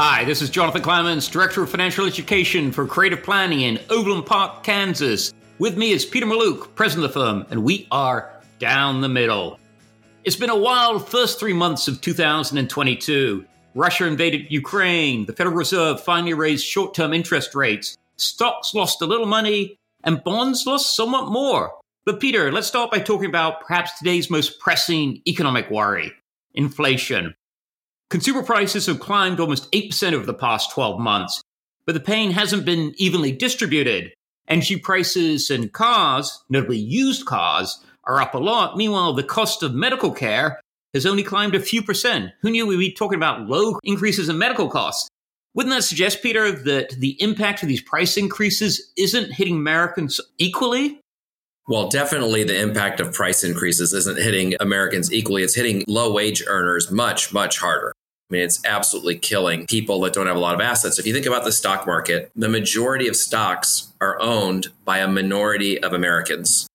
Hi, this is Jonathan Clements, Director of Financial Education for Creative Planning in Overland Park, Kansas. With me is Peter Mallouk, President of the firm, and we are down the middle. It's been a wild first three months of 2022. Russia invaded Ukraine, the Federal Reserve finally raised short term interest rates, stocks lost a little money, and bonds lost somewhat more. But, Peter, let's start by talking about perhaps today's most pressing economic worry inflation. Consumer prices have climbed almost 8% over the past 12 months, but the pain hasn't been evenly distributed. Energy prices and cars, notably used cars, are up a lot. Meanwhile, the cost of medical care has only climbed a few percent. Who knew we'd be talking about low increases in medical costs? Wouldn't that suggest, Peter, that the impact of these price increases isn't hitting Americans equally? Well, definitely the impact of price increases isn't hitting Americans equally. It's hitting low wage earners much, much harder. I mean, it's absolutely killing people that don't have a lot of assets. If you think about the stock market, the majority of stocks are owned by a minority of Americans.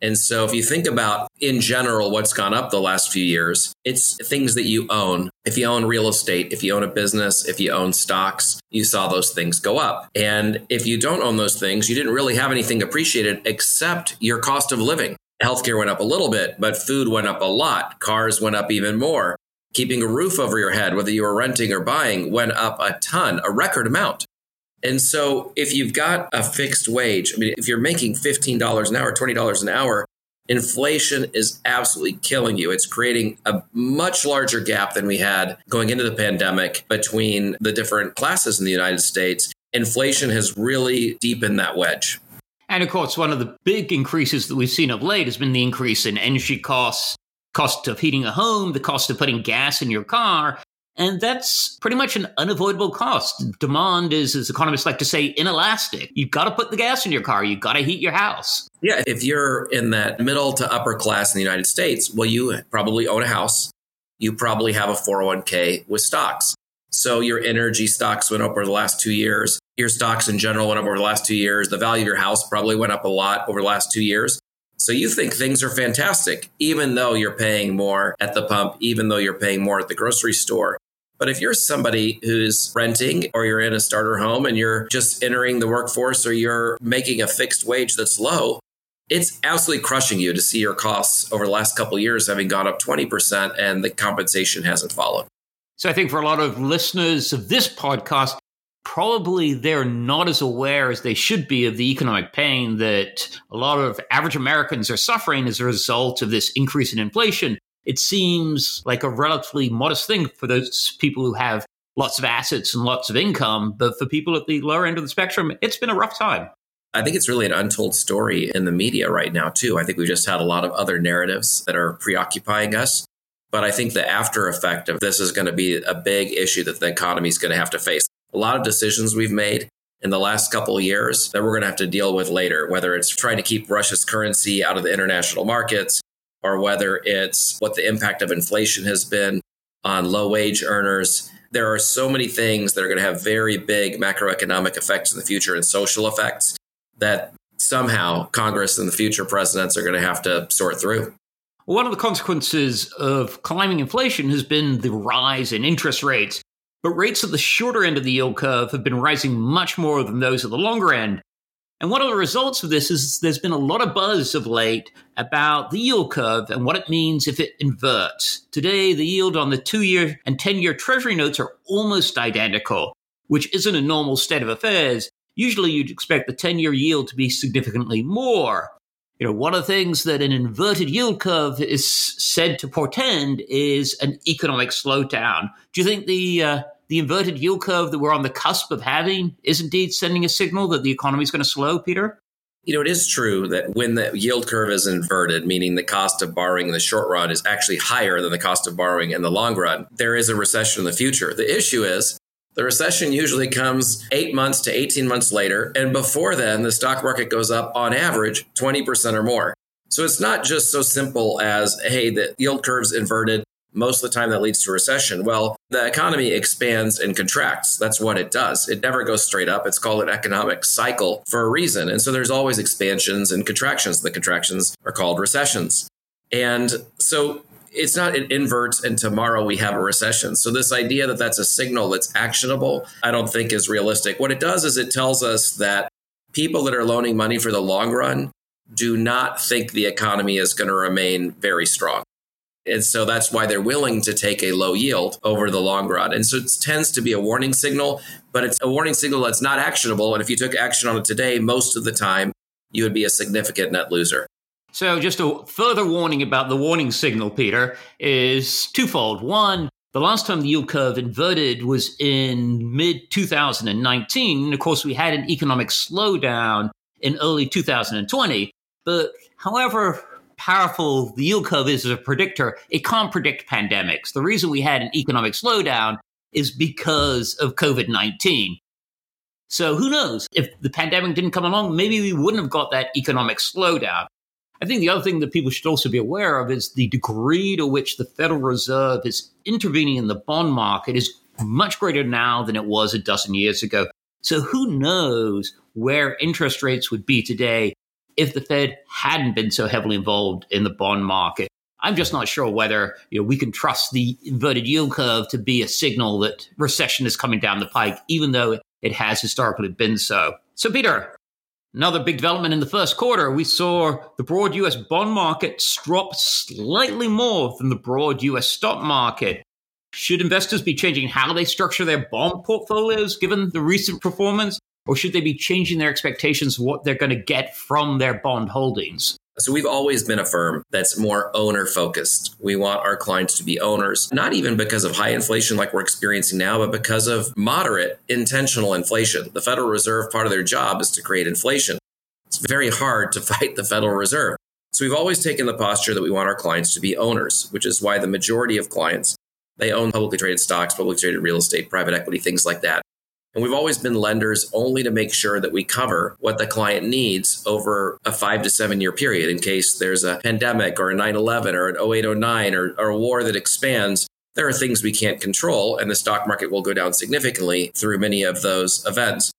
And so if you think about in general what's gone up the last few years, it's things that you own. If you own real estate, if you own a business, if you own stocks, you saw those things go up. And if you don't own those things, you didn't really have anything appreciated except your cost of living. Healthcare went up a little bit, but food went up a lot. Cars went up even more. Keeping a roof over your head, whether you were renting or buying, went up a ton, a record amount. And so if you've got a fixed wage, I mean, if you're making $15 an hour, $20 an hour, inflation is absolutely killing you. It's creating a much larger gap than we had going into the pandemic between the different classes in the United States. Inflation has really deepened that wedge. And of course, one of the big increases that we've seen of late has been the increase in energy costs, cost of heating a home, the cost of putting gas in your car. And that's pretty much an unavoidable cost. Demand is, as economists like to say, inelastic. You've got to put the gas in your car. You've got to heat your house. Yeah. If you're in that middle to upper class in the United States, well, you probably own a house. You probably have a 401k with stocks. So your energy stocks went up over the last two years. Your stocks in general went up over the last two years. The value of your house probably went up a lot over the last two years. So you think things are fantastic, even though you're paying more at the pump, even though you're paying more at the grocery store. But if you're somebody who's renting or you're in a starter home and you're just entering the workforce or you're making a fixed wage that's low, it's absolutely crushing you to see your costs over the last couple years having gone up 20% and the compensation hasn't followed. So I think for a lot of listeners of this podcast, probably they're not as aware as they should be of the economic pain that a lot of average Americans are suffering as a result of this increase in inflation it seems like a relatively modest thing for those people who have lots of assets and lots of income. But for people at the lower end of the spectrum, it's been a rough time. I think it's really an untold story in the media right now, too. I think we've just had a lot of other narratives that are preoccupying us. But I think the after effect of this is going to be a big issue that the economy is going to have to face. A lot of decisions we've made in the last couple of years that we're going to have to deal with later, whether it's trying to keep Russia's currency out of the international markets, or whether it's what the impact of inflation has been on low wage earners. There are so many things that are going to have very big macroeconomic effects in the future and social effects that somehow Congress and the future presidents are going to have to sort through. One of the consequences of climbing inflation has been the rise in interest rates. But rates at the shorter end of the yield curve have been rising much more than those at the longer end. And one of the results of this is there's been a lot of buzz of late about the yield curve and what it means if it inverts. Today, the yield on the two year and 10 year treasury notes are almost identical, which isn't a normal state of affairs. Usually you'd expect the 10 year yield to be significantly more. You know, one of the things that an inverted yield curve is said to portend is an economic slowdown. Do you think the uh, the inverted yield curve that we're on the cusp of having is indeed sending a signal that the economy is going to slow, Peter? You know, it is true that when the yield curve is inverted, meaning the cost of borrowing in the short run is actually higher than the cost of borrowing in the long run, there is a recession in the future. The issue is the recession usually comes eight months to 18 months later. And before then, the stock market goes up on average 20% or more. So it's not just so simple as, hey, the yield curve's inverted most of the time that leads to recession. Well, the economy expands and contracts. That's what it does. It never goes straight up. It's called an economic cycle for a reason. And so there's always expansions and contractions. The contractions are called recessions. And so it's not it inverts and tomorrow we have a recession. So this idea that that's a signal that's actionable, I don't think is realistic. What it does is it tells us that people that are loaning money for the long run do not think the economy is going to remain very strong. And so that's why they're willing to take a low yield over the long run. And so it tends to be a warning signal, but it's a warning signal that's not actionable. And if you took action on it today, most of the time, you would be a significant net loser. So, just a further warning about the warning signal, Peter, is twofold. One, the last time the yield curve inverted was in mid 2019. Of course, we had an economic slowdown in early 2020. But however powerful the yield curve is as a predictor, it can't predict pandemics. The reason we had an economic slowdown is because of COVID 19. So who knows? If the pandemic didn't come along, maybe we wouldn't have got that economic slowdown. I think the other thing that people should also be aware of is the degree to which the Federal Reserve is intervening in the bond market is much greater now than it was a dozen years ago. So who knows where interest rates would be today if the Fed hadn't been so heavily involved in the bond market. I'm just not sure whether you know we can trust the inverted yield curve to be a signal that recession is coming down the pike, even though it has historically been so. So, Peter, Another big development in the first quarter, we saw the broad US bond market drop slightly more than the broad US stock market. Should investors be changing how they structure their bond portfolios given the recent performance? Or should they be changing their expectations of what they're going to get from their bond holdings? So we've always been a firm that's more owner focused. We want our clients to be owners, not even because of high inflation like we're experiencing now, but because of moderate intentional inflation. The Federal Reserve, part of their job is to create inflation. It's very hard to fight the Federal Reserve. So we've always taken the posture that we want our clients to be owners, which is why the majority of clients, they own publicly traded stocks, publicly traded real estate, private equity, things like that. And we've always been lenders only to make sure that we cover what the client needs over a five to seven year period in case there's a pandemic or a 9 11 or an 08 09 or, or a war that expands. There are things we can't control, and the stock market will go down significantly through many of those events.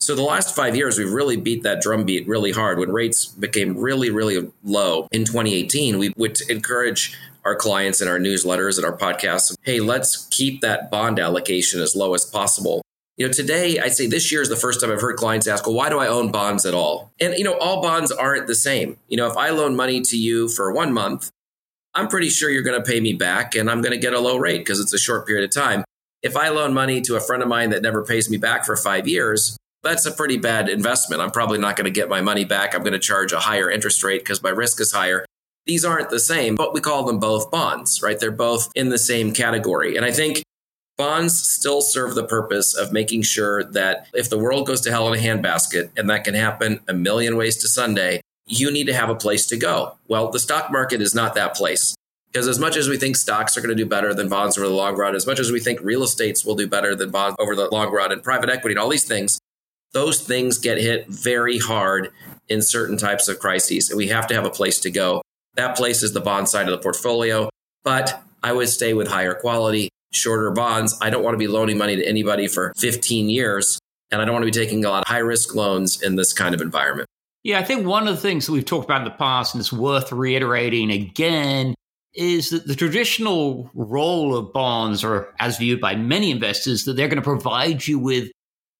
So the last five years, we've really beat that drumbeat really hard. When rates became really, really low in 2018, we would encourage our clients in our newsletters and our podcasts, hey, let's keep that bond allocation as low as possible you know, today I'd say this year is the first time I've heard clients ask, well, why do I own bonds at all? And, you know, all bonds aren't the same. You know, if I loan money to you for one month, I'm pretty sure you're going to pay me back and I'm going to get a low rate because it's a short period of time. If I loan money to a friend of mine that never pays me back for five years, that's a pretty bad investment. I'm probably not going to get my money back. I'm going to charge a higher interest rate because my risk is higher. These aren't the same, but we call them both bonds, right? They're both in the same category. And I think bonds still serve the purpose of making sure that if the world goes to hell in a handbasket, and that can happen a million ways to Sunday, you need to have a place to go. Well, the stock market is not that place. Because as much as we think stocks are going to do better than bonds over the long run, as much as we think real estates will do better than bonds over the long run, and private equity and all these things, those things get hit very hard in certain types of crises. And we have to have a place to go. That place is the bond side of the portfolio. But I would stay with higher quality, shorter bonds. I don't want to be loaning money to anybody for 15 years. And I don't want to be taking a lot of high risk loans in this kind of environment. Yeah, I think one of the things that we've talked about in the past, and it's worth reiterating again, is that the traditional role of bonds, or as viewed by many investors, that they're going to provide you with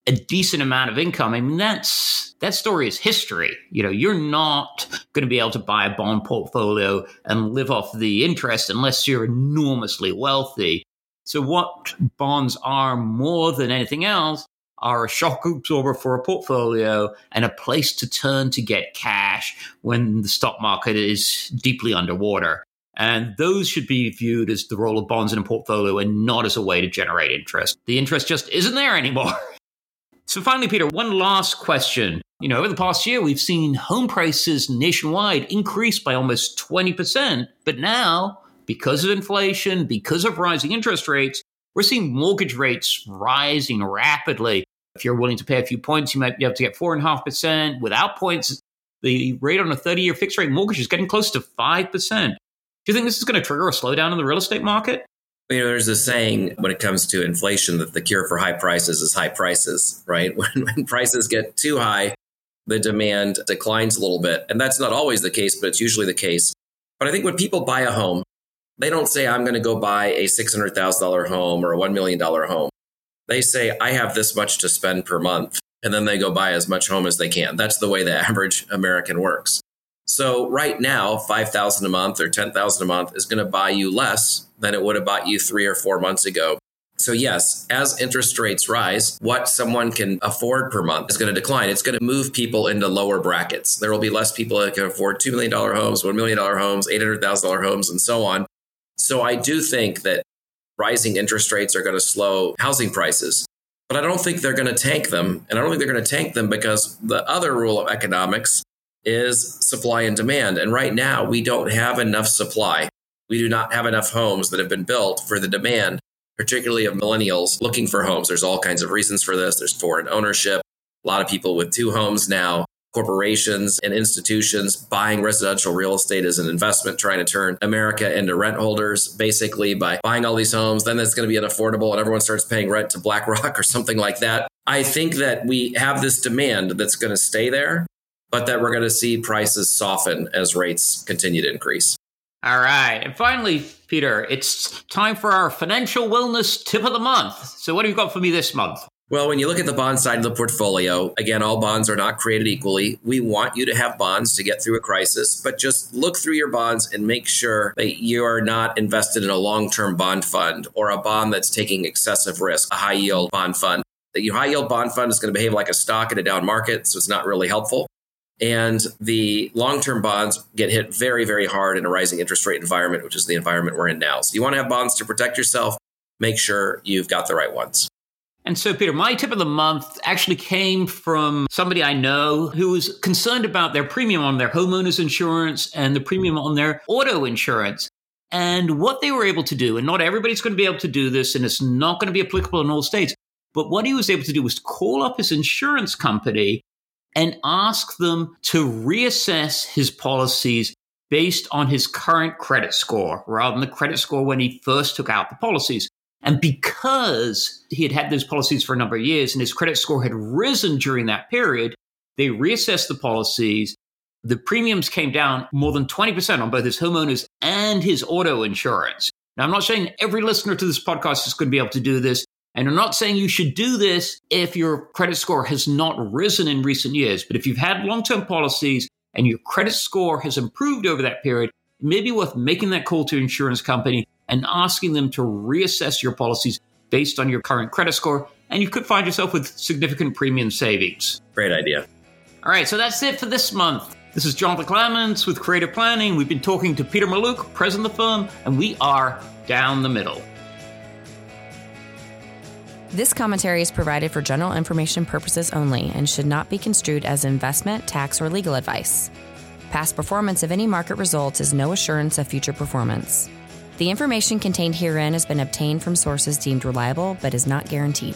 a decent amount of income. I mean, that's that story is history. You know, you're not going to be able to buy a bond portfolio and live off the interest unless you're enormously wealthy. So, what bonds are more than anything else are a shock absorber for a portfolio and a place to turn to get cash when the stock market is deeply underwater. And those should be viewed as the role of bonds in a portfolio and not as a way to generate interest. The interest just isn't there anymore. so, finally, Peter, one last question. You know, over the past year, we've seen home prices nationwide increase by almost 20%, but now because of inflation, because of rising interest rates, we're seeing mortgage rates rising rapidly. If you're willing to pay a few points, you might be able to get 4.5%. Without points, the rate on a 30 year fixed rate mortgage is getting close to 5%. Do you think this is going to trigger a slowdown in the real estate market? You know, there's a saying when it comes to inflation that the cure for high prices is high prices, right? When, when prices get too high, the demand declines a little bit. And that's not always the case, but it's usually the case. But I think when people buy a home, they don't say, I'm going to go buy a $600,000 home or a $1 million home. They say, I have this much to spend per month. And then they go buy as much home as they can. That's the way the average American works. So right now, 5000 a month or 10000 a month is going to buy you less than it would have bought you three or four months ago. So, yes, as interest rates rise, what someone can afford per month is going to decline. It's going to move people into lower brackets. There will be less people that can afford $2 million homes, $1 million homes, $800,000 homes, and so on. So, I do think that rising interest rates are going to slow housing prices. But I don't think they're going to tank them. And I don't think they're going to tank them because the other rule of economics is supply and demand. And right now, we don't have enough supply. We do not have enough homes that have been built for the demand particularly of millennials looking for homes. There's all kinds of reasons for this. There's foreign ownership, a lot of people with two homes now, corporations and institutions buying residential real estate as an investment, trying to turn America into rent holders basically by buying all these homes. Then it's going to be unaffordable and everyone starts paying rent to BlackRock or something like that. I think that we have this demand that's going to stay there, but that we're going to see prices soften as rates continue to increase. All right. And finally, Peter, it's time for our financial wellness tip of the month. So, what have you got for me this month? Well, when you look at the bond side of the portfolio, again, all bonds are not created equally. We want you to have bonds to get through a crisis, but just look through your bonds and make sure that you are not invested in a long term bond fund or a bond that's taking excessive risk, a high yield bond fund. That your high yield bond fund is going to behave like a stock in a down market, so it's not really helpful. And the long term bonds get hit very, very hard in a rising interest rate environment, which is the environment we're in now. So you want to have bonds to protect yourself, make sure you've got the right ones. And so, Peter, my tip of the month actually came from somebody I know who was concerned about their premium on their homeowners insurance and the premium on their auto insurance. And what they were able to do, and not everybody's going to be able to do this, and it's not going to be applicable in all states, but what he was able to do was call up his insurance company and ask them to reassess his policies based on his current credit score rather than the credit score when he first took out the policies. And because he had had those policies for a number of years and his credit score had risen during that period, they reassessed the policies. The premiums came down more than 20% on both his homeowners and his auto insurance. Now, I'm not saying every listener to this podcast is going to be able to do this, and I'm not saying you should do this if your credit score has not risen in recent years, but if you've had long term policies and your credit score has improved over that period, it may be worth making that call to an insurance company and asking them to reassess your policies based on your current credit score. And you could find yourself with significant premium savings. Great idea. All right, so that's it for this month. This is Jonathan Clements with Creative Planning. We've been talking to Peter Mallouk, president of the firm, and we are down the middle. This commentary is provided for general information purposes only and should not be construed as investment, tax, or legal advice. Past performance of any market results is no assurance of future performance. The information contained herein has been obtained from sources deemed reliable but is not guaranteed.